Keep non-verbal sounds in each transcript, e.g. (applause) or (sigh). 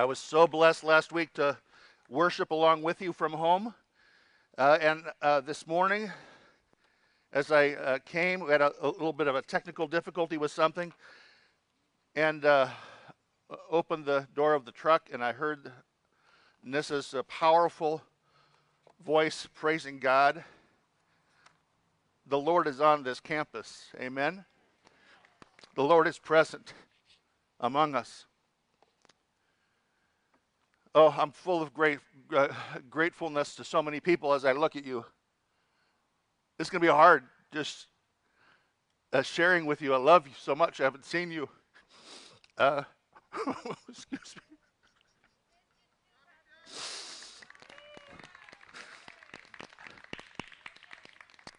I was so blessed last week to worship along with you from home. Uh, and uh, this morning, as I uh, came, we had a, a, little bit of a technical difficulty with something, and uh, opened the door of the truck, and I heard Nissa's powerful voice praising God. The Lord is on this campus. Amen. The Lord is present among us. Oh, I'm full of great uh, gratefulness to so many people as I look at you. It's going to be hard just uh, sharing with you. I love you so much. I haven't seen you. Uh, (laughs) excuse me.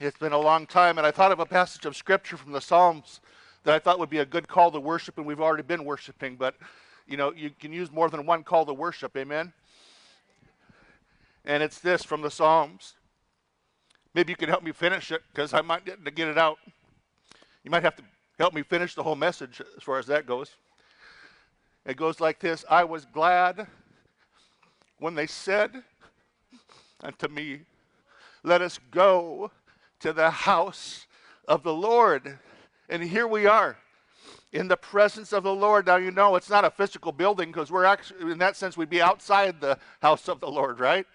It's been a long time, and I thought of a passage of scripture from the Psalms that I thought would be a good call to worship, and we've already been worshiping, but you know, you can use more than one call to worship. Amen. And it's this from the Psalms. Maybe you can help me finish it because I might get get it out. You might have to help me finish the whole message as far as that goes. It goes like this I was glad when they said unto me, Let us go to the house of the Lord. And here we are in the presence of the Lord. Now, you know, it's not a physical building because we're actually, in that sense, we'd be outside the house of the Lord, right?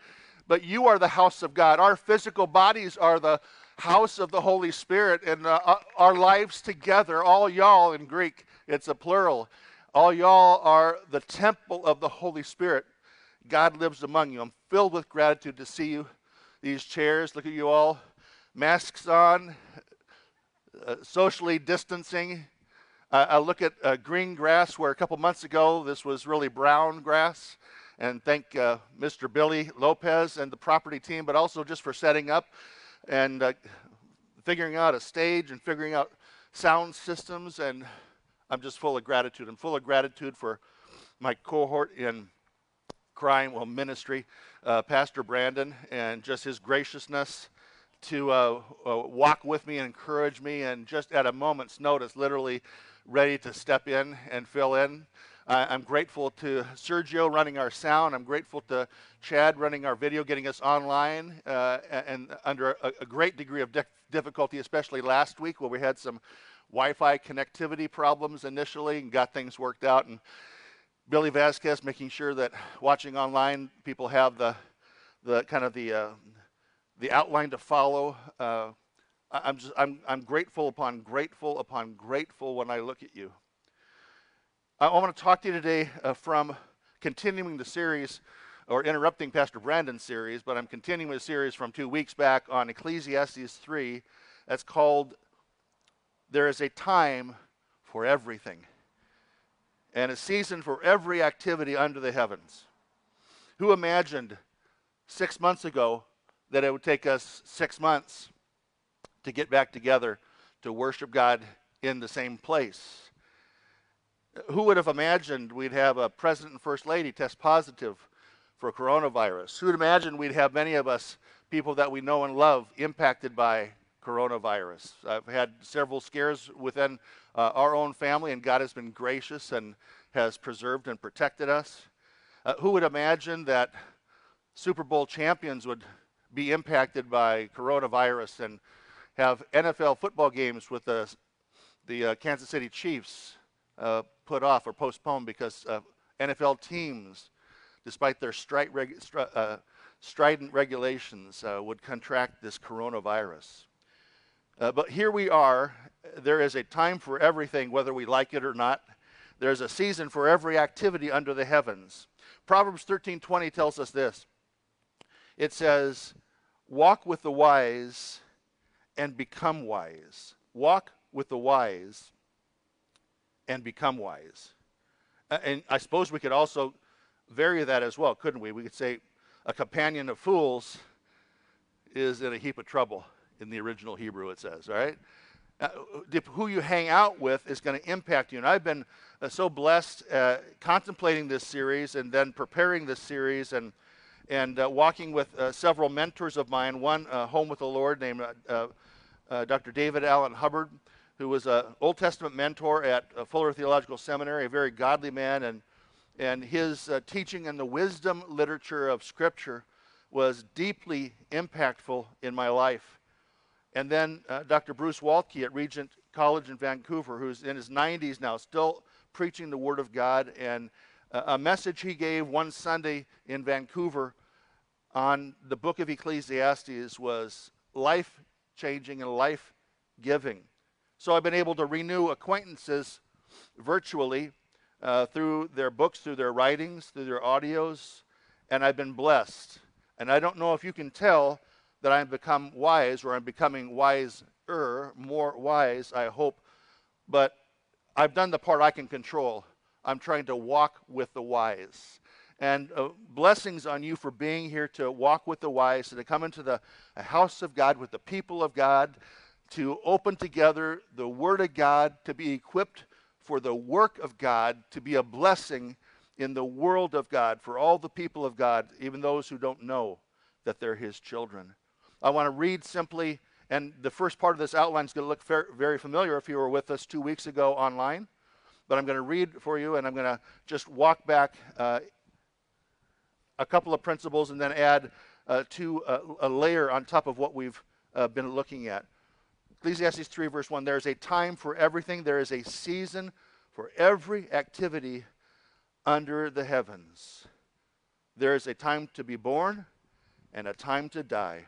But you are the house of God. Our physical bodies are the house of the Holy Spirit, and uh, uh our lives together, all y'all in Greek, it's a plural. All y'all are the temple of the Holy Spirit. God lives among you. I'm filled with gratitude to see you. These chairs, look at you all, masks on, uh, socially distancing. Uh, I look at uh, green grass where a couple months ago this was really brown grass. And thank uh, Mr. Billy Lopez and the property team, but also just for setting up and uh, figuring out a stage and figuring out sound systems. And I'm just full of gratitude. I'm full of gratitude for my cohort in crime, well, ministry, uh, Pastor Brandon, and just his graciousness to uh, uh, walk with me and encourage me, and just at a moment's notice, literally ready to step in and fill in. Uh, I'm grateful to Sergio running our sound. I'm grateful to Chad running our video, getting us online, uh, and under a, a, great degree of difficulty, especially last week where we had some Wi-Fi connectivity problems initially and got things worked out. And Billy Vasquez making sure that watching online people have the the kind of the uh, the outline to follow. I'm, just, I'm, I'm grateful upon grateful upon grateful when I look at you. I want to talk to you today uh, from continuing the series or interrupting Pastor Brandon's series, but I'm continuing a series from two weeks back on Ecclesiastes 3 that's called There is a Time for Everything and a season for every activity under the heavens. Who imagined six months ago that it would take us six months to get back together to worship God in the same place. Who would have imagined we'd have a president and first lady test positive for coronavirus? Who would imagine we'd have many of us, people that we know and love, impacted by coronavirus? I've had several scares within uh, our own family, and God has been gracious and has preserved and protected us. Uh, who would imagine that Super Bowl champions would be impacted by coronavirus and have NFL football games with the, the uh, Kansas City Chiefs uh, put off or postponed because NFL teams, despite their reg- stri- uh, strident regulations, uh, would contract this coronavirus. Uh, but here we are. There is a time for everything, whether we like it or not. There's a season for every activity under the heavens. Proverbs 13:20 tells us this. It says, "Walk with the wise and become wise. Walk with the wise and become wise. And I suppose we could also vary that as well, couldn't we? We could say a companion of fools is in a heap of trouble in the original Hebrew, it says, right? Uh, who you hang out with is going to impact you. And I've been uh, so blessed uh, contemplating this series and then preparing this series and and uh, walking with uh, several mentors of mine. One uh, home with the Lord named uh, Dr. David Allen Hubbard, who was an Old Testament mentor at uh, Fuller Theological Seminary, a very godly man, and and his uh, teaching and the wisdom literature of Scripture was deeply impactful in my life. And then uh, Dr. Bruce Waltke at Regent College in Vancouver, who's in his 90s now, still preaching the Word of God. And a message he gave one Sunday in Vancouver on the book of Ecclesiastes was life changing and life giving. So I've been able to renew acquaintances virtually uh, through their books, through their writings, through their audios, and I've been blessed. And I don't know if you can tell that I've become wise or I'm becoming wiser, more wise, I hope. But I've done the part I can control. I'm trying to walk with the wise. And uh, blessings on you for being here to walk with the wise, to come into the house of God with the people of God, to open together the Word of God, to be equipped for the work of God, to be a blessing in the world of God for all the people of God, even those who don't know that they're His children. I want to read simply, and the first part of this outline is going to look very familiar if you were with us two weeks ago online. But I'm going to read for you, and I'm going to just walk back uh, a couple of principles and then add uh, to uh, a layer on top of what we've uh, been looking at. Ecclesiastes 3, verse 1 there is a time for everything, there is a season for every activity under the heavens. There is a time to be born and a time to die,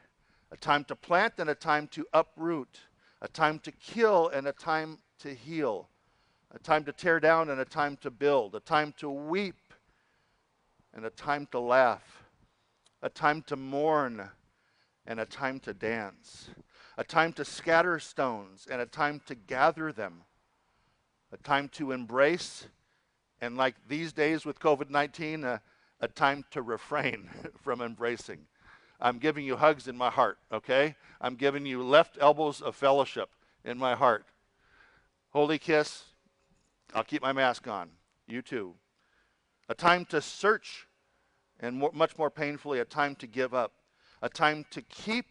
a time to plant and a time to uproot, a time to kill and a time to heal, a time to tear down and a time to build, a time to weep and a time to laugh, a time to mourn and a time to dance, a time to scatter stones and a time to gather them, a time to embrace, and like these days with COVID 19, a, a time to refrain (laughs) from embracing. I'm giving you hugs in my heart, okay? I'm giving you left elbows of fellowship in my heart. Holy kiss, I'll keep my mask on. You too. A time to search, and more, much more painfully, a time to give up. A time to keep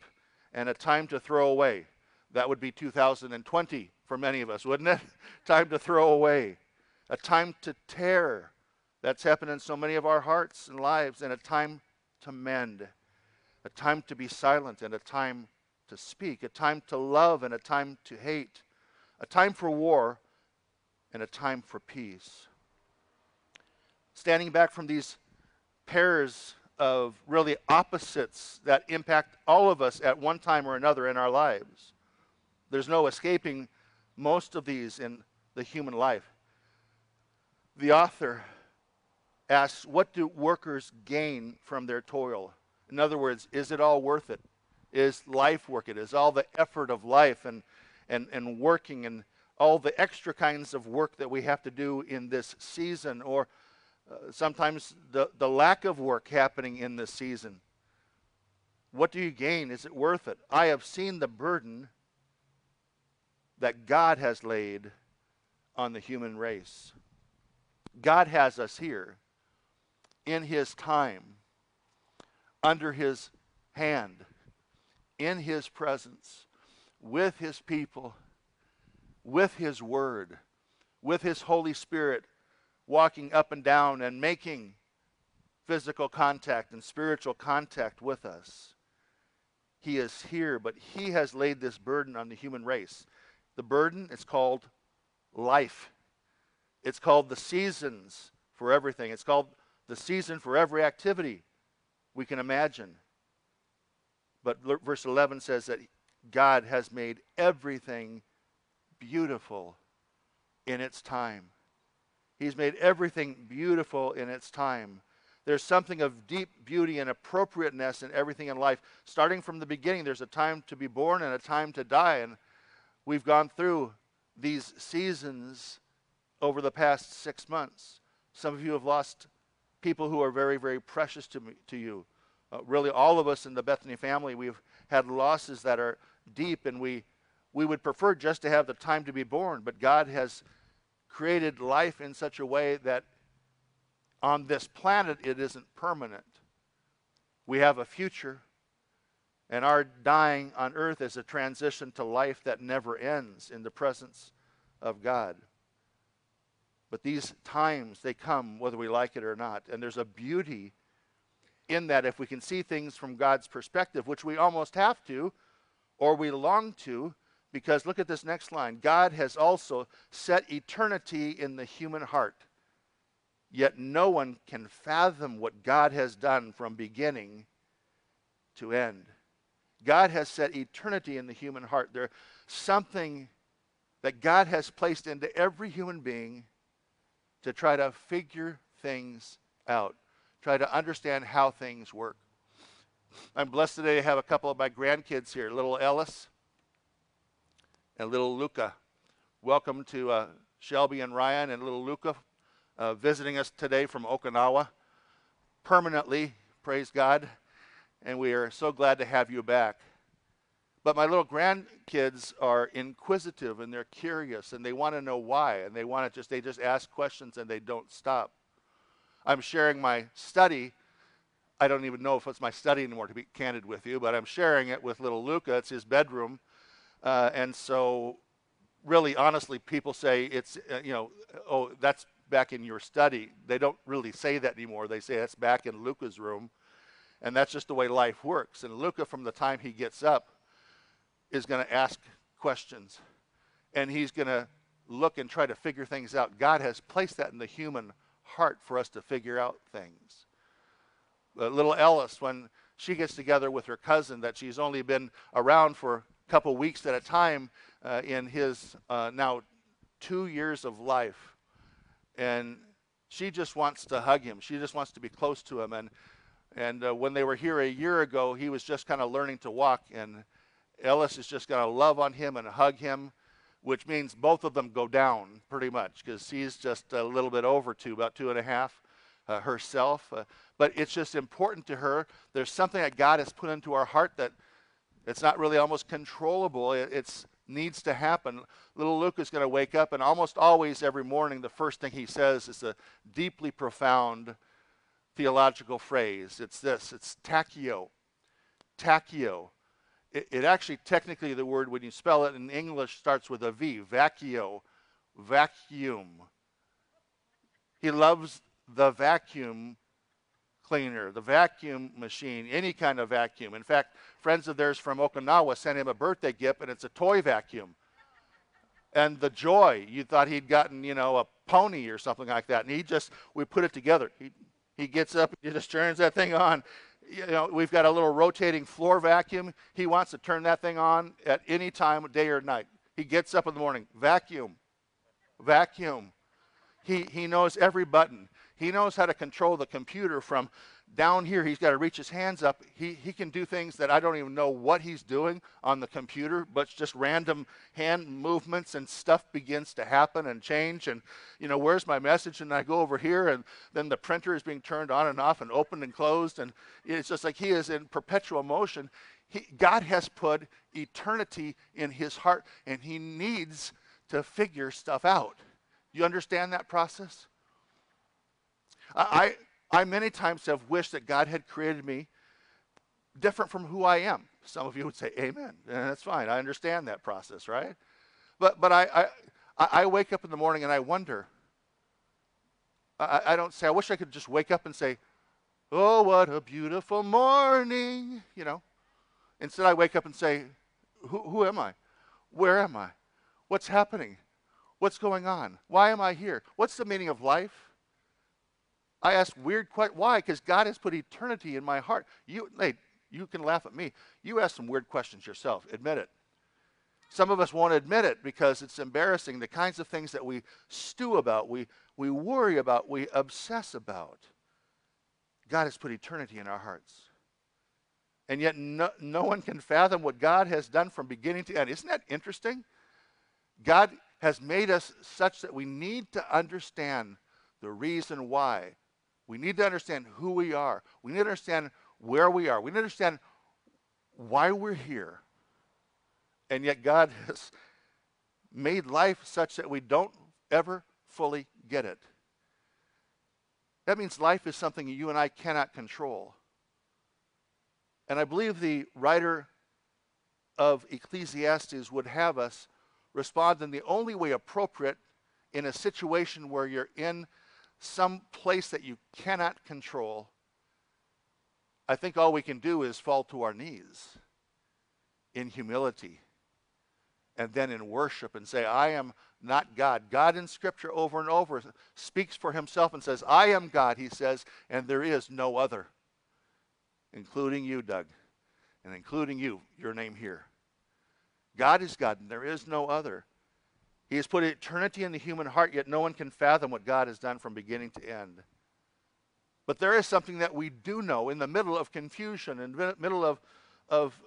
and a time to throw away. That would be 2020 for many of us, wouldn't it? time to throw away. A time to tear. That's happened in so many of our hearts and lives, and a time to mend. A time to be silent and a time to speak. A time to love and a time to hate. A time for war and a time for peace. Standing back from these pairs of really opposites that impact all of us at one time or another in our lives. There's no escaping most of these in the human life. The author asks, What do workers gain from their toil? In other words, is it all worth it? Is life worth it? Is all the effort of life and, and, and working and all the extra kinds of work that we have to do in this season or uh, sometimes the, the lack of work happening in this season. What do you gain? Is it worth it? I have seen the burden that God has laid on the human race. God has us here in His time, under His hand, in His presence, with His people, with His Word, with His Holy Spirit walking up and down and making physical contact and spiritual contact with us. He is here, but He has laid this burden on the human race. The burden is called life, it's called the seasons for everything, it's called the season for every activity we can imagine. But verse 11 says that God has made everything beautiful in its time. He's made everything beautiful in its time. There's something of deep beauty and appropriateness in everything in life. Starting from the beginning, there's a time to be born and a time to die. And we've gone through these seasons over the past six months. Some of you have lost people who are very, very precious to, me, to you. Uh, really, all of us in the Bethany family, we've had losses that are deep, and we, we would prefer just to have the time to be born, but God has created life in such a way that on this planet it isn't permanent. We have a future, and our dying on earth is a transition to life that never ends in the presence of God. But these times, they come whether we like it or not. And there's a beauty in that if we can see things from God's perspective, which we almost have to, or we long to, because look at this next line God has also set eternity in the human heart. Yet no one can fathom what God has done from beginning to end. God has set eternity in the human heart. There's something that God has placed into every human being to try to figure things out, try to understand how things work. I'm blessed today to have a couple of my grandkids here, little Ellis and little Luca. Welcome to uh, Shelby and Ryan and little Luca uh, visiting us today from Okinawa permanently, praise God. And we are so glad to have you back. But my little grandkids are inquisitive and they're curious and they want to know why and they want to just they just ask questions and they don't stop. I'm sharing my study. I don't even know if it's my study anymore to be candid with you, but I'm sharing it with little Luca. It's his bedroom. Uh, and so really honestly people say it's uh, you know oh that's back in your study. They don't really say that anymore. They say it's back in Luca's room. And that's just the way life works. And Luca, from the time he gets up, is going to ask questions. And he's going to look and try to figure things out. God has placed that in the human heart for us to figure out things. Uh, little Ellis, when she gets together with her cousin that she's only been around for couple weeks at a time uh, in his uh, now two years of life, and she just wants to hug him. She just wants to be close to him. And and uh, when they were here a year ago, he was just kind of learning to walk, and Ellis is just going to love on him and hug him, which means both of them go down pretty much because he's just a little bit over two, about two and a half uh, herself. Uh, but it's just important to her. There's something that God has put into our heart that it's not really almost controllable. It, it's needs to happen. Little Luke is going to wake up, and almost always every morning, the first thing he says is a deeply profound theological phrase. It's this it's tachyo. Tachyo. It, it, actually, technically, the word, when you spell it in English, starts with a V. Vacuo. Vacuum. He loves the vacuum cleaner, the vacuum machine, any kind of vacuum. In fact, friends of theirs from Okinawa sent him a birthday gift, and it's a toy vacuum. And the joy, you thought he'd gotten, you know, a pony or something like that. And he just, we put it together. He, he gets up, he just turns that thing on. You know, we've got a little rotating floor vacuum. He wants to turn that thing on at any time, day or night. He gets up in the morning, vacuum, vacuum. He, he knows every button. He knows how to control the computer from down here. He's got to reach his hands up. He, he can do things that I don't even know what he's doing on the computer, but just random hand movements and stuff begins to happen and change. And, you know, where's my message? And I go over here, and then the printer is being turned on and off and opened and closed. And it's just like he is in perpetual motion. He, God has put eternity in his heart, and he needs to figure stuff out. You understand that process? I, I many times have wished that God had created me different from who I am. Some of you would say, Amen. And that's fine. I understand that process, right? But, but I, I, I wake up in the morning and I wonder. I, I don't say, I wish I could just wake up and say, Oh, what a beautiful morning, you know. Instead, I wake up and say, Who, who am I? Where am I? What's happening? What's going on? Why am I here? What's the meaning of life? I ask weird questions. Why? Because God has put eternity in my heart. You, hey, you can laugh at me. You ask some weird questions yourself. Admit it. Some of us won't admit it because it's embarrassing. The kinds of things that we stew about, we, we worry about, we obsess about. God has put eternity in our hearts. And yet, no, no one can fathom what God has done from beginning to end. Isn't that interesting? God has made us such that we need to understand the reason why we need to understand who we are. We need to understand where we are. We need to understand why we're here. And yet, God (laughs) has made life such that we don't ever fully get it. That means life is something you and I cannot control. And I believe the writer of Ecclesiastes would have us respond in the only way appropriate in a situation where you're in some place that you cannot control, I think all we can do is fall to our knees in humility and then in worship and say, I am not God. God in Scripture over and over speaks for himself and says, I am God, he says, and there is no other, including you, Doug, and including you, your name here. God is God, and there is no other. He has put eternity in the human heart, yet no one can fathom what God has done from beginning to end. But there is something that we do know in the middle of confusion, in the middle of, of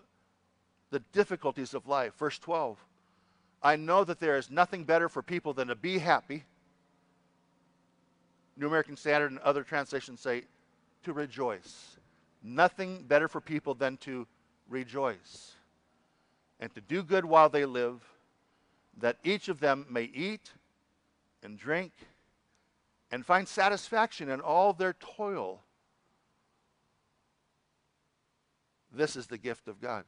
the difficulties of life. Verse 12 I know that there is nothing better for people than to be happy. New American Standard and other translations say to rejoice. Nothing better for people than to rejoice and to do good while they live, that each of them may eat and drink and find satisfaction in all their toil. This is the gift of God.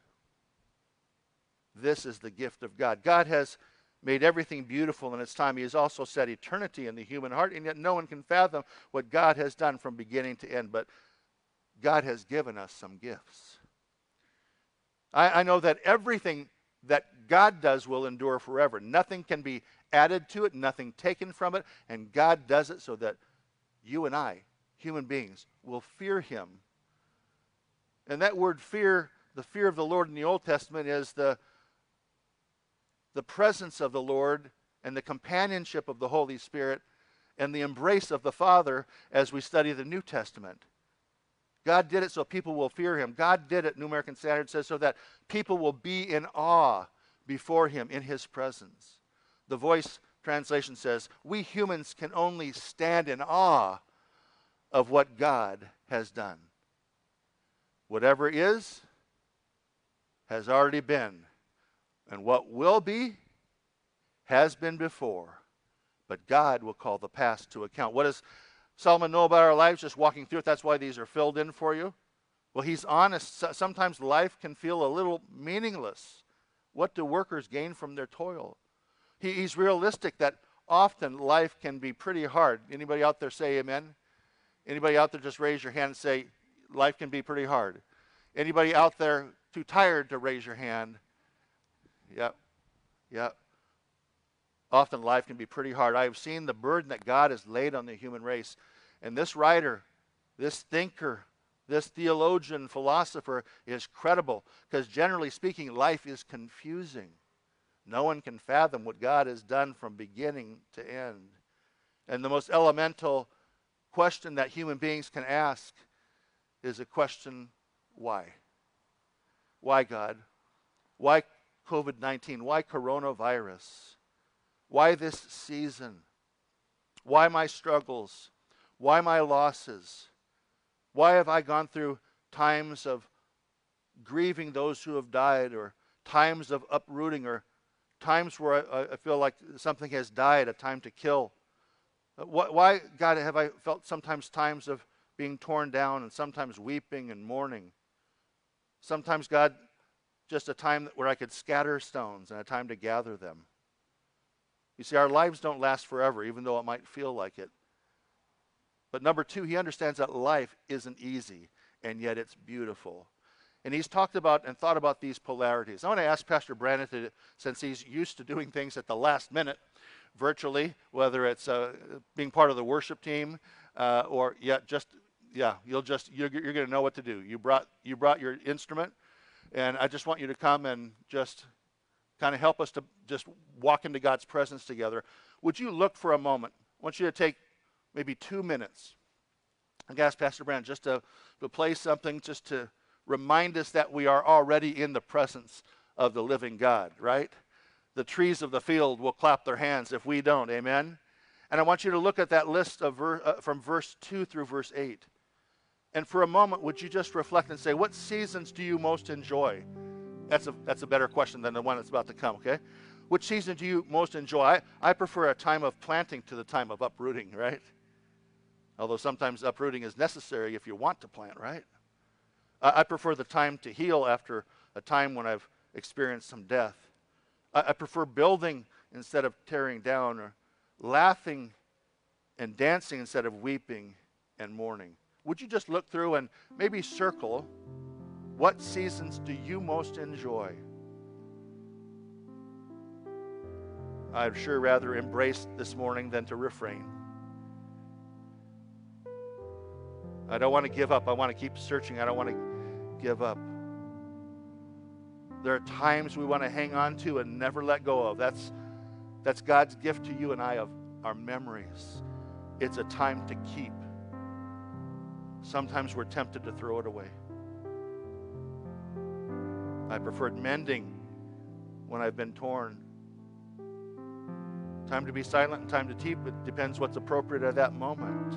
This is the gift of God. God has made everything beautiful in its time. He has also set eternity in the human heart, and yet no one can fathom what God has done from beginning to end. But God has given us some gifts. I, I know that everything that God does will endure forever. Nothing can be added to it, nothing taken from it, and God does it so that you and I, human beings, will fear Him. And that word fear, the fear of the Lord in the Old Testament, is the the presence of the Lord and the companionship of the Holy Spirit and the embrace of the Father as we study the New Testament. God did it so people will fear him. God did it, New American Standard says, so that people will be in awe before him in his presence. The voice translation says, We humans can only stand in awe of what God has done. Whatever is, has already been and what will be has been before, but God will call the past to account. What does Solomon know about our lives? Just walking through it, that's why these are filled in for you. Well, he's honest. Sometimes life can feel a little meaningless. What do workers gain from their toil? He, he's realistic that often life can be pretty hard. Anybody out there say amen? Anybody out there just raise your hand and say life can be pretty hard. Anybody out there too tired to raise your hand Yep. Yep. Often life can be pretty hard. I have seen the burden that God has laid on the human race. And this writer, this thinker, this theologian, philosopher is credible because generally speaking, life is confusing. No one can fathom what God has done from beginning to end. And the most elemental question that human beings can ask is a question why? Why, God? Why COVID 19? Why coronavirus? Why this season? Why my struggles? Why my losses? Why have I gone through times of grieving those who have died, or times of uprooting, or times where I, I feel like something has died, a time to kill? Uh, why, God, have I felt sometimes times of being torn down and sometimes weeping and mourning? Sometimes, God, just a time where I could scatter stones and a time to gather them. You see, our lives don't last forever, even though it might feel like it. But number two, he understands that life isn't easy, and yet it's beautiful. And he's talked about and thought about these polarities. I want to ask Pastor Brandon, to, since he's used to doing things at the last minute, virtually, whether it's uh, being part of the worship team uh, or yeah, just yeah, you'll just you're, you're going to know what to do. You brought you brought your instrument. And I just want you to come and just kind of help us to just walk into God's presence together. Would you look for a moment? I want you to take maybe two minutes. I ask Pastor Brand just to, to play something just to remind us that we are already in the presence of the living God, right? The trees of the field will clap their hands if we don't, amen? And I want you to look at that list of ver- uh, from verse 2 through verse 8. And for a moment, would you just reflect and say, what seasons do you most enjoy? That's a, that's a better question than the one that's about to come, okay? Which season do you most enjoy? I, I prefer a time of planting to the time of uprooting, right? Although sometimes uprooting is necessary if you want to plant, right? I, I prefer the time to heal after a time when I've experienced some death. I, I prefer building instead of tearing down or laughing and dancing instead of weeping and mourning. Would you just look through and maybe circle what seasons do you most enjoy? I'd sure rather embrace this morning than to refrain. I don't want to give up. I want to keep searching. I don't want to give up. There are times we want to hang on to and never let go of. That's, that's God's gift to you and I of our memories. It's a time to keep. Sometimes we're tempted to throw it away. I preferred mending when I've been torn. Time to be silent and time to keep. It depends what's appropriate at that moment.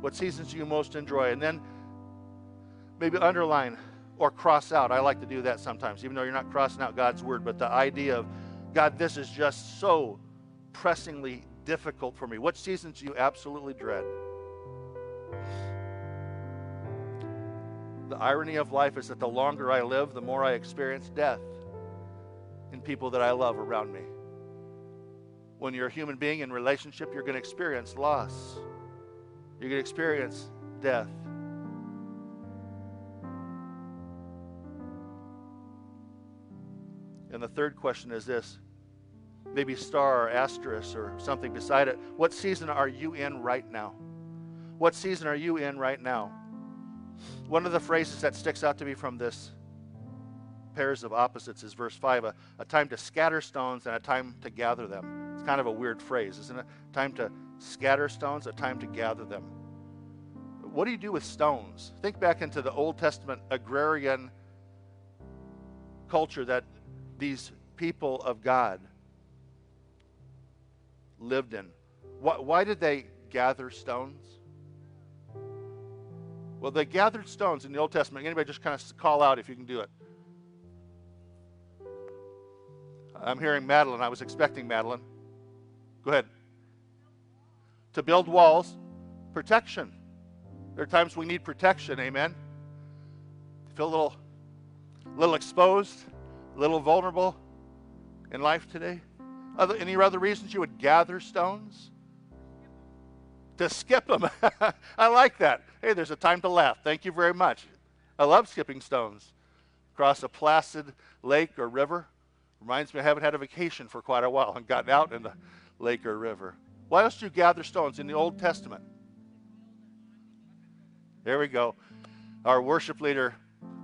What seasons do you most enjoy? And then maybe underline or cross out. I like to do that sometimes, even though you're not crossing out God's word, but the idea of, God, this is just so pressingly difficult for me. What seasons do you absolutely dread? The irony of life is that the longer I live, the more I experience death in people that I love around me. When you're a human being in relationship, you're going to experience loss. You're going to experience death. And the third question is this maybe star or asterisk or something beside it. What season are you in right now? What season are you in right now? One of the phrases that sticks out to me from this pairs of opposites is verse 5 a, a time to scatter stones and a time to gather them. It's kind of a weird phrase, isn't it? Time to scatter stones, a time to gather them. What do you do with stones? Think back into the Old Testament agrarian culture that these people of God lived in. Why, why did they gather stones? Well, they gathered stones in the Old Testament. Anybody just kind of call out if you can do it? I'm hearing Madeline. I was expecting Madeline. Go ahead. To build walls, protection. There are times we need protection, amen? Feel a little, little exposed, a little vulnerable in life today? Other, any other reasons you would gather stones? To skip them. (laughs) I like that. Hey, there's a time to laugh. Thank you very much. I love skipping stones. Across a placid lake or river. Reminds me I haven't had a vacation for quite a while and gotten out in the lake or river. Why else do you gather stones in the Old Testament? There we go. Our worship leader,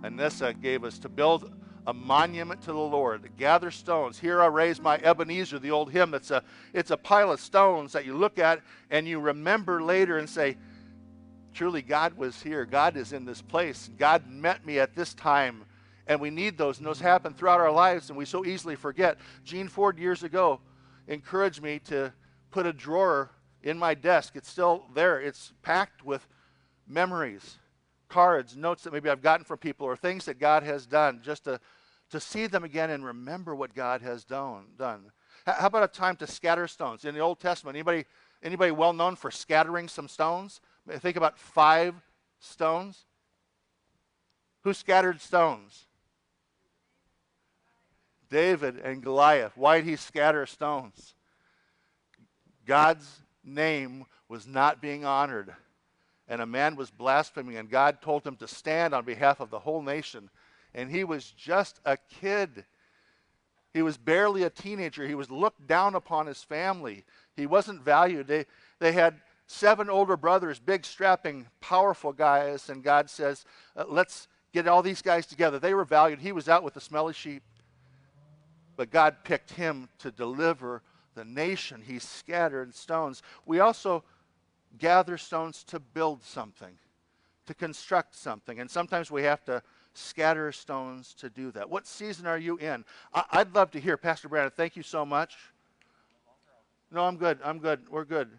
Anissa, gave us to build a monument to the Lord. To gather stones. Here I raise my Ebenezer, the old hymn. It's a, it's a pile of stones that you look at and you remember later and say, truly, God was here. God is in this place. God met me at this time. And we need those. And those happen throughout our lives, and we so easily forget. Gene Ford, years ago, encouraged me to put a drawer in my desk. It's still there, it's packed with memories cards, notes that maybe I've gotten from people, or things that God has done, just to, to see them again and remember what God has done. done. How about a time to scatter stones? In the Old Testament, anybody, anybody well known for scattering some stones? Think about five stones. Who scattered stones? David and Goliath. Why did he scatter stones? God's name was not being honored and a man was blaspheming, and God told him to stand on behalf of the whole nation. And he was just a kid. He was barely a teenager. He was looked down upon his family. He wasn't valued. They, they had seven older brothers, big, strapping, powerful guys, and God says, uh, Let's get all these guys together. They were valued. He was out with the smelly sheep. But God picked him to deliver the nation. He scattered stones. We also gather stones to build something, to construct something. And sometimes we have to scatter stones to do that. What season are you in? I- would love to hear. Pastor Brandon, thank you so much. No, I'm good. I'm good. We're good.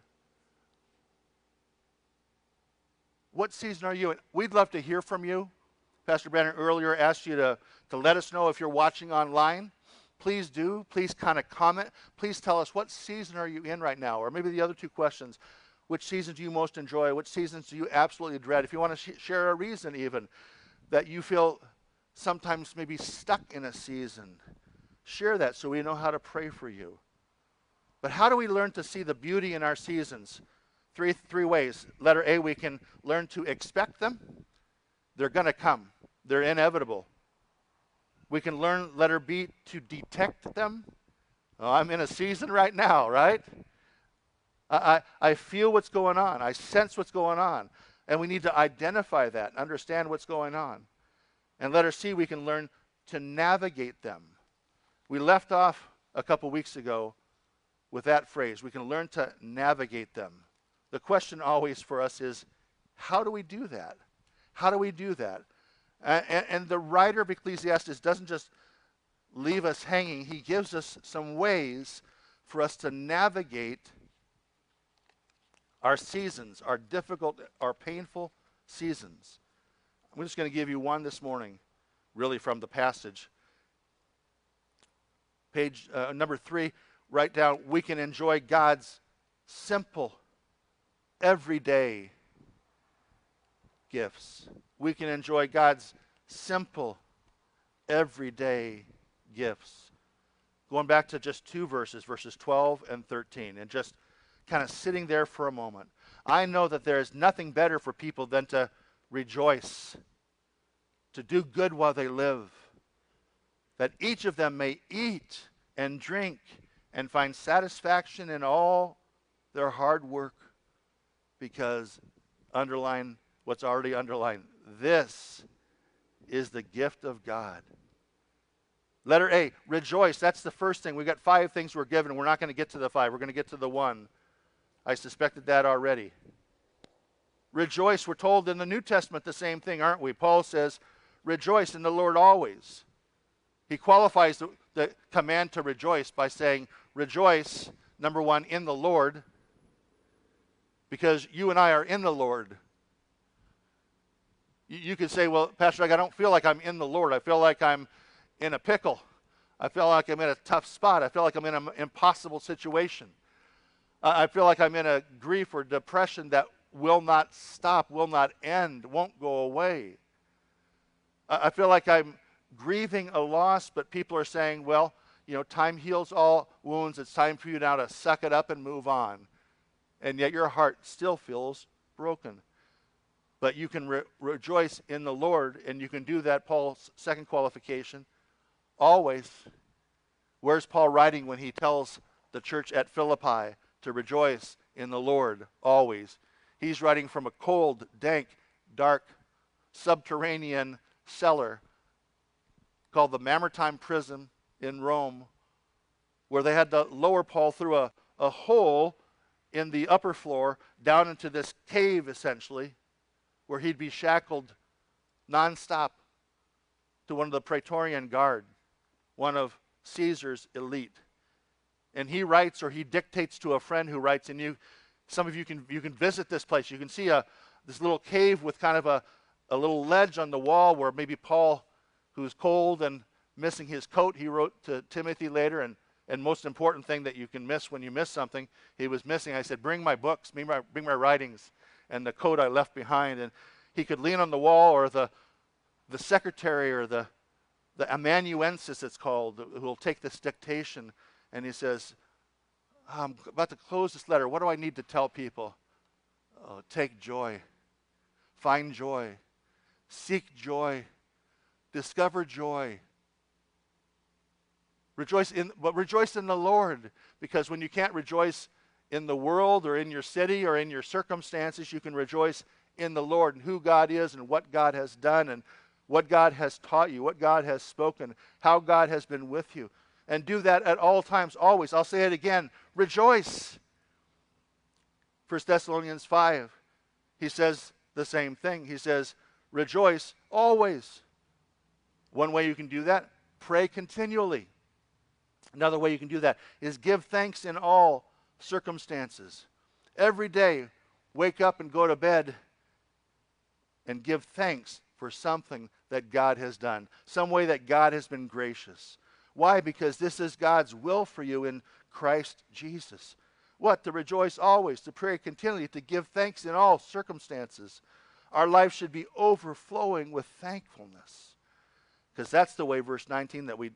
What season are you in? We'd love to hear from you. Pastor Brandon earlier asked you to, to let us know if you're watching online. Please do. Please kind of comment. Please tell us what season are you in right now? Or maybe the other two questions. Which seasons do you most enjoy? Which seasons do you absolutely dread? If you want to sh- share a reason, even that you feel sometimes maybe stuck in a season, share that so we know how to pray for you. But how do we learn to see the beauty in our seasons? Three, three ways. Letter A, we can learn to expect them. They're going to come, they're inevitable. We can learn, letter B, to detect them. Oh, I'm in a season right now, right? I, I, I feel what's going on. I sense what's going on. And we need to identify that understand what's going on. And letter C, we can learn to navigate them. We left off a couple weeks ago with that phrase. We can learn to navigate them. The question always for us is how do we do that? How do we do that? And, and the writer of Ecclesiastes doesn't just leave us hanging, he gives us some ways for us to navigate our seasons, our difficult, our painful seasons. I'm just going to give you one this morning, really from the passage. Page uh, number three, write down, we can enjoy God's simple, everyday gifts. We can enjoy God's simple, everyday gifts. Going back to just two verses, verses 12 and 13, and just kind of sitting there for a moment. I know that there is nothing better for people than to rejoice, to do good while they live, that each of them may eat and drink and find satisfaction in all their hard work because underline what's already underlined this is the gift of God. Letter A, rejoice. That's the first thing. We've got five things we're given. We're not going to get to the five. We're going to get to the one. I suspected that already. Rejoice. We're told in the New Testament the same thing, aren't we? Paul says, rejoice in the Lord always. He qualifies the, the command to rejoice by saying, rejoice, number one, in the Lord, because you and I are in the Lord. You, could say, well, Pastor, Doug, I don't feel like I'm in the Lord. I feel like I'm in a pickle. I feel like I'm in a tough spot. I feel like I'm in an impossible situation. I feel like I'm in a grief or depression that will not stop, will not end, won't go away. I feel like I'm grieving a loss, but people are saying, well, you know, time heals all wounds. It's time for you now to suck it up and move on. And yet your heart still feels broken. But you can re- rejoice in the Lord, and you can do that, Paul's second qualification, always. Where's Paul writing when he tells the church at Philippi to rejoice in the Lord always? He's writing from a cold, dank, dark, subterranean cellar called the Mamertine Prison in Rome, where they had to lower Paul through a, a hole in the upper floor down into this cave, essentially, where he'd be shackled nonstop to one of the Praetorian Guard, one of Caesar's elite. And he writes or he dictates to a friend who writes, and you, some of you can, you can visit this place. You can see a, this little cave with kind of a, a little ledge on the wall where maybe Paul, who's cold and missing his coat, he wrote to Timothy later, and, and most important thing that you can miss when you miss something, he was missing. I said, Bring my books, bring my, bring my writings and the coat I left behind. And he could lean on the wall, or the, the secretary, or the, the amanuensis, it's called, who will take this dictation. And he says, I'm about to close this letter. What do I need to tell people? Oh, take joy. Find joy. Seek joy. Discover joy. Rejoice in, but rejoice in the Lord, because when you can't rejoice in the world or in your city or in your circumstances, you can rejoice in the Lord and who God is and what God has done and what God has taught you, what God has spoken, how God has been with you. And do that at all times, always. I'll say it again rejoice. 1 Thessalonians 5, he says the same thing. He says, rejoice always. One way you can do that, pray continually. Another way you can do that is give thanks in all circumstances. Every day, wake up and go to bed and give thanks for something that God has done, some way that God has been gracious. Why? Because this is God's will for you in Christ Jesus. What? To rejoice always, to pray continually, to give thanks in all circumstances. Our life should be overflowing with thankfulness. Because that's the way, verse 19, that we,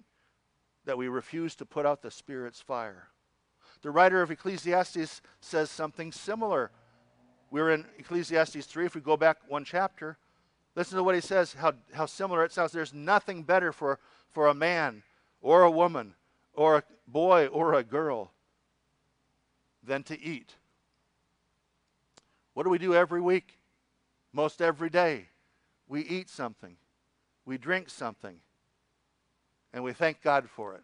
that we refuse to put out the Spirit's fire. The writer of Ecclesiastes says something similar. We're in Ecclesiastes 3. If we go back one chapter, listen to what he says, how, how similar it sounds. There's nothing better for, for a man or a woman or a boy or a girl than to eat. What do we do every week? Most every day. We eat something, we drink something, and we thank God for it.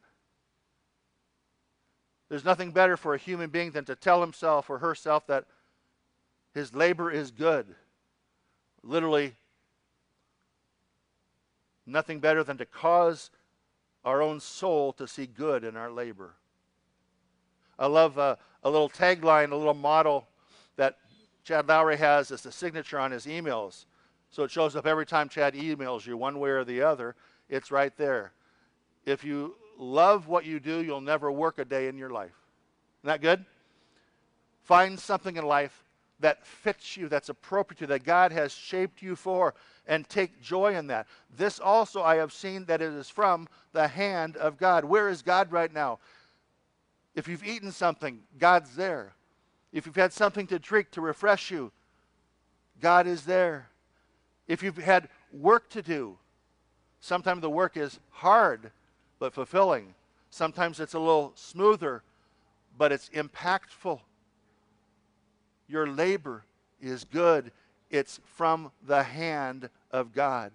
There's nothing better for a human being than to tell himself or herself that his labor is good. Literally, nothing better than to cause our own soul to see good in our labor. I love uh, a little tagline, a little model that Chad Lowry has as a signature on his emails. So it shows up every time Chad emails you, one way or the other. It's right there. If you love what you do, you'll never work a day in your life. Isn't that good? Find something in life that fits you, that's appropriate to you, that God has shaped you for, and take joy in that. This also I have seen that it is from the hand of God. Where is God right now? If you've eaten something, God's there. If you've had something to drink to refresh you, God is there. If you've had work to do, sometimes the work is hard but fulfilling. Sometimes it's a little smoother, but it's impactful. Your labor is good. It's from the hand of God.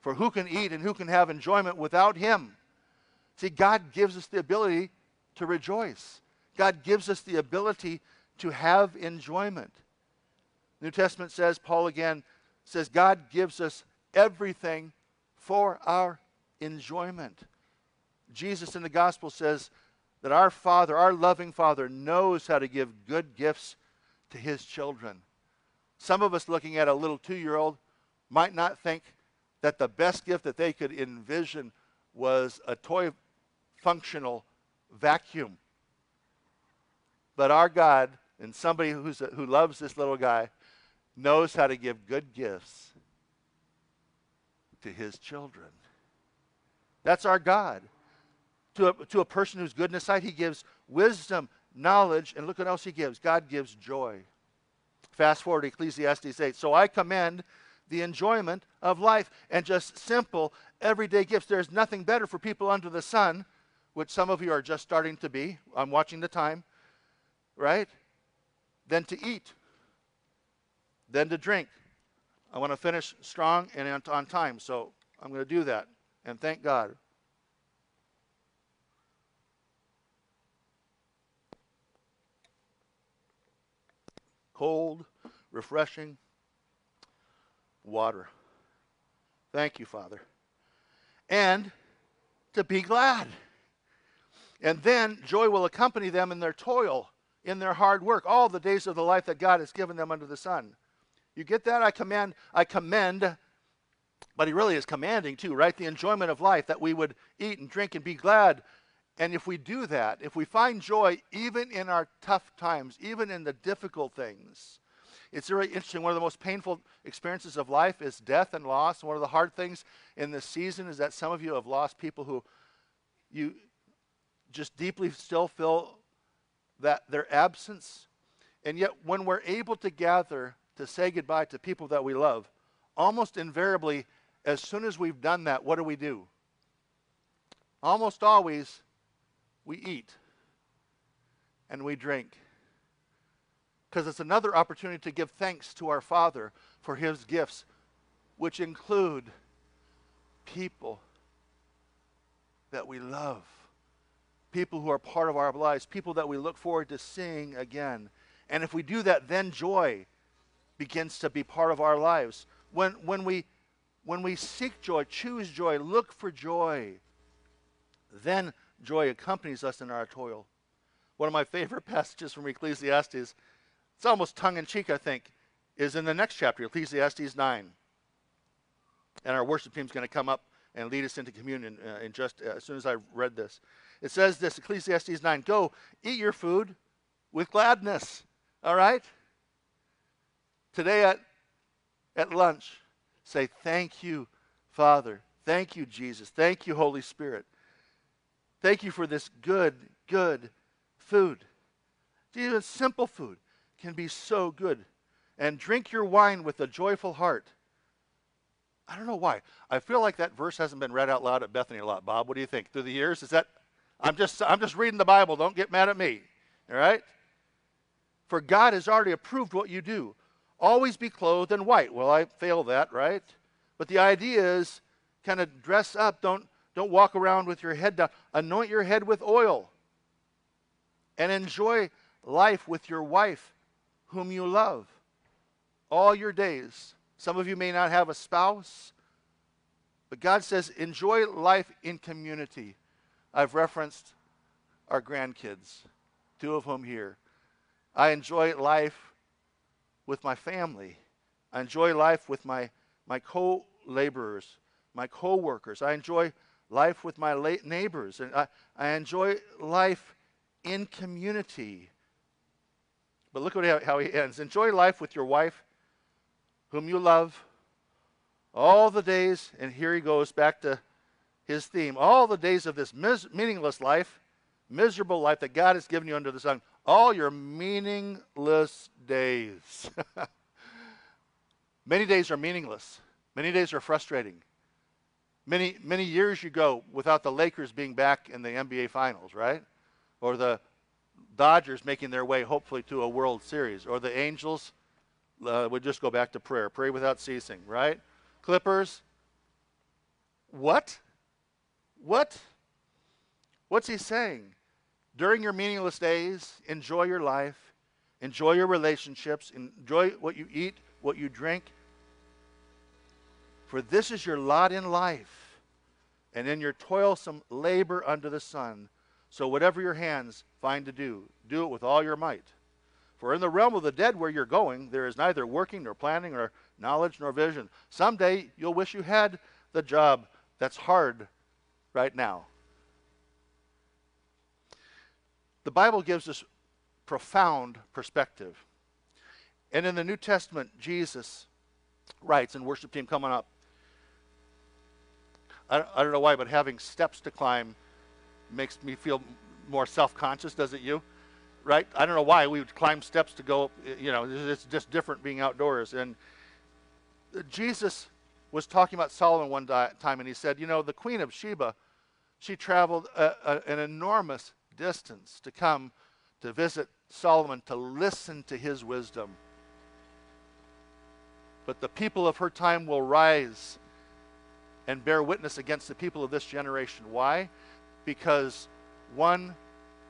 For who can eat and who can have enjoyment without Him? See, God gives us the ability to rejoice. God gives us the ability to have enjoyment. New Testament says, Paul again says, God gives us everything for our enjoyment. Jesus in the gospel says that our Father, our loving Father, knows how to give good gifts to his children. Some of us looking at a little two year old might not think that the best gift that they could envision was a toy functional vacuum. But our God, and somebody who's a, who loves this little guy, knows how to give good gifts to his children. That's our God. To a, to a person who's good in his sight, he gives wisdom, knowledge, and look what else he gives. God gives joy. Fast forward to Ecclesiastes 8. So I commend the enjoyment of life and just simple, everyday gifts. There's nothing better for people under the sun, which some of you are just starting to be. I'm watching the time, right? Than to eat, than to drink. I want to finish strong and on time, so I'm going to do that. And thank God. Cold, refreshing water. Thank you, Father. And to be glad. And then joy will accompany them in their toil, in their hard work, all the days of the life that God has given them under the sun. You get that? I command, I commend, but he really is commanding too, right? The enjoyment of life, that we would eat and drink and be glad and if we do that, if we find joy even in our tough times, even in the difficult things, it's very interesting. One of the most painful experiences of life is death and loss. One of the hard things in this season is that some of you have lost people who you just deeply still feel that their absence. And yet, when we're able to gather to say goodbye to people that we love, almost invariably, as soon as we've done that, what do we do? Almost always, we eat and we drink. Because it's another opportunity to give thanks to our Father for His gifts, which include people that we love, people who are part of our lives, people that we look forward to seeing again. And if we do that, then joy begins to be part of our lives. When, when, we, when we seek joy, choose joy, look for joy, then joy accompanies us in our toil. One of my favorite (laughs) passages from Ecclesiastes, it's almost tongue in cheek, I think, is in the next chapter, Ecclesiastes 9. And our worship team is going to come up and lead us into communion uh, in just uh, as soon as I read this. It says this Ecclesiastes 9 Go, eat your food with gladness. All right? Today at, at lunch, say, Thank you, Father. Thank you, Jesus. Thank you, Holy Spirit. Thank you for this good, good food. Even simple food can be so good. And drink your wine with a joyful heart. I don't know why. I feel like that verse hasn't been read out loud at Bethany a lot. Bob, what do you think? Through the years, is that? I'm just I'm just reading the Bible. Don't get mad at me. All right. For God has already approved what you do. Always be clothed in white. Well, I fail that, right? But the idea is kind of dress up. Don't don't walk around with your head down. Anoint your head with oil. And enjoy life with your wife, whom you love, all your days. Some of you may not have a spouse, but God says, enjoy life in community. I've referenced our grandkids, two of whom here. I enjoy life with my family. I enjoy life with my, my co laborers, my co workers. I enjoy life with my late neighbors. And I, I enjoy life in community. But look at how he ends. Enjoy life with your wife, whom you love, all the days, and here he goes back to his theme, all the days of this mis- meaningless life, miserable life that God has given you under the sun, all your meaningless days. (laughs) Many days are meaningless. Many days are frustrating. Many, many years you go without the Lakers being back in the NBA Finals, right? Or the Dodgers making their way, hopefully, to a World Series. Or the Angels uh, would just go back to prayer. Pray without ceasing, right? Clippers. What? What? What's he saying? During your meaningless days, enjoy your life, enjoy your relationships, enjoy what you eat, what you drink, for this is your lot in life, and in your toilsome labor under the sun. So whatever your hands find to do, do it with all your might. For in the realm of the dead where you're going, there is neither working nor planning nor knowledge nor vision. Someday you'll wish you had the job that's hard right now. The Bible gives us profound perspective. And in the New Testament, Jesus writes, and worship team coming up, I, I don't know why, but having steps to climb makes me feel more self-conscious, does it you? Right? I don't know why we would climb steps to go, you know, it's just different being outdoors. And Jesus was talking about Solomon one time, and he said, you know, the Queen of Sheba, she traveled a, a, an enormous distance to come to visit Solomon, to listen to his wisdom. But the people of her time will rise and bear witness against the people of this generation. Why? Because one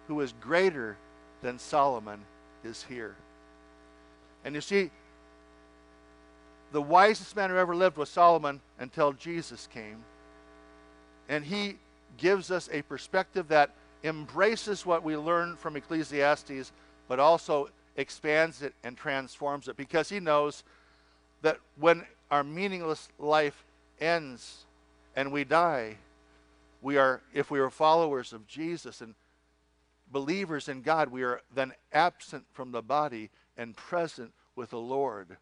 who is greater than Solomon is here. And you see, the wisest man who ever lived was Solomon until Jesus came. And he gives us a perspective that embraces what we learn from Ecclesiastes, but also expands it and transforms it because he knows that when our meaningless life ends and we die, we are, if we are followers of Jesus and believers in God, we are then absent from the body and present with the Lord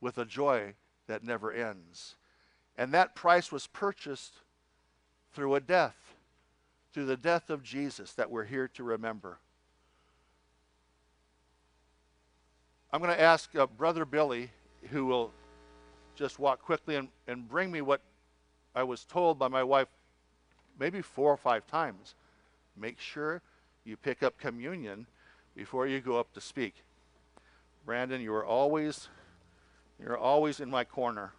with a joy that never ends. And that price was purchased through a death, through the death of Jesus that we're here to remember. I'm going to ask uh, Brother Billy, who will just walk quickly and, and bring me what I was told by my wife maybe four or five times. Make sure you pick up communion before you go up to speak. Brandon, you are always you're always in my corner.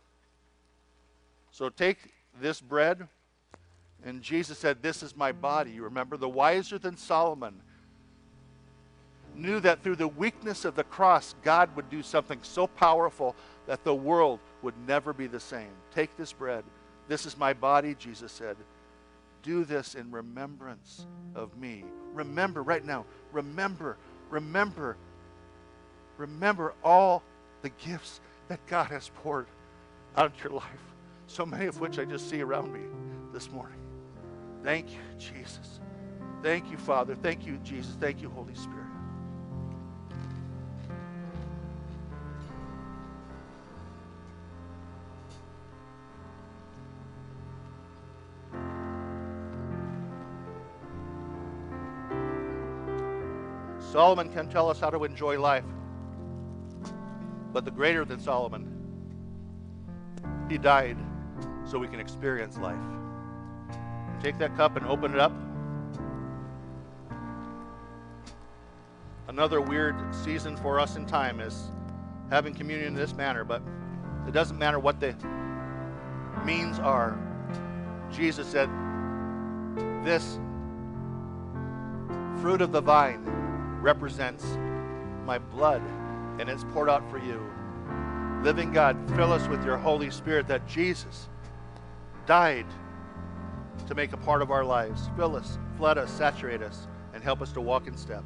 So take this bread and Jesus said, This is my body. You remember, the wiser than Solomon knew that through the weakness of the cross, God would do something so powerful that the world would never be the same. Take this bread. This is my body, Jesus said. Do this in remembrance of me. Remember right now. Remember, remember, remember all the gifts that God has poured out into your life. So many of which I just see around me this morning. Thank you, Jesus. Thank you, Father. Thank you, Jesus. Thank you, Holy Spirit. Solomon can tell us how to enjoy life, but the greater than Solomon, he died so we can experience life. Take that cup and open it up. Another weird season for us in time is having communion in this manner, but it doesn't matter what the means are. Jesus said, This fruit of the vine represents my blood, and it's poured out for you. Living God, fill us with your Holy Spirit that Jesus died to make a part of our lives. Fill us, flood us, saturate us, and help us to walk in step.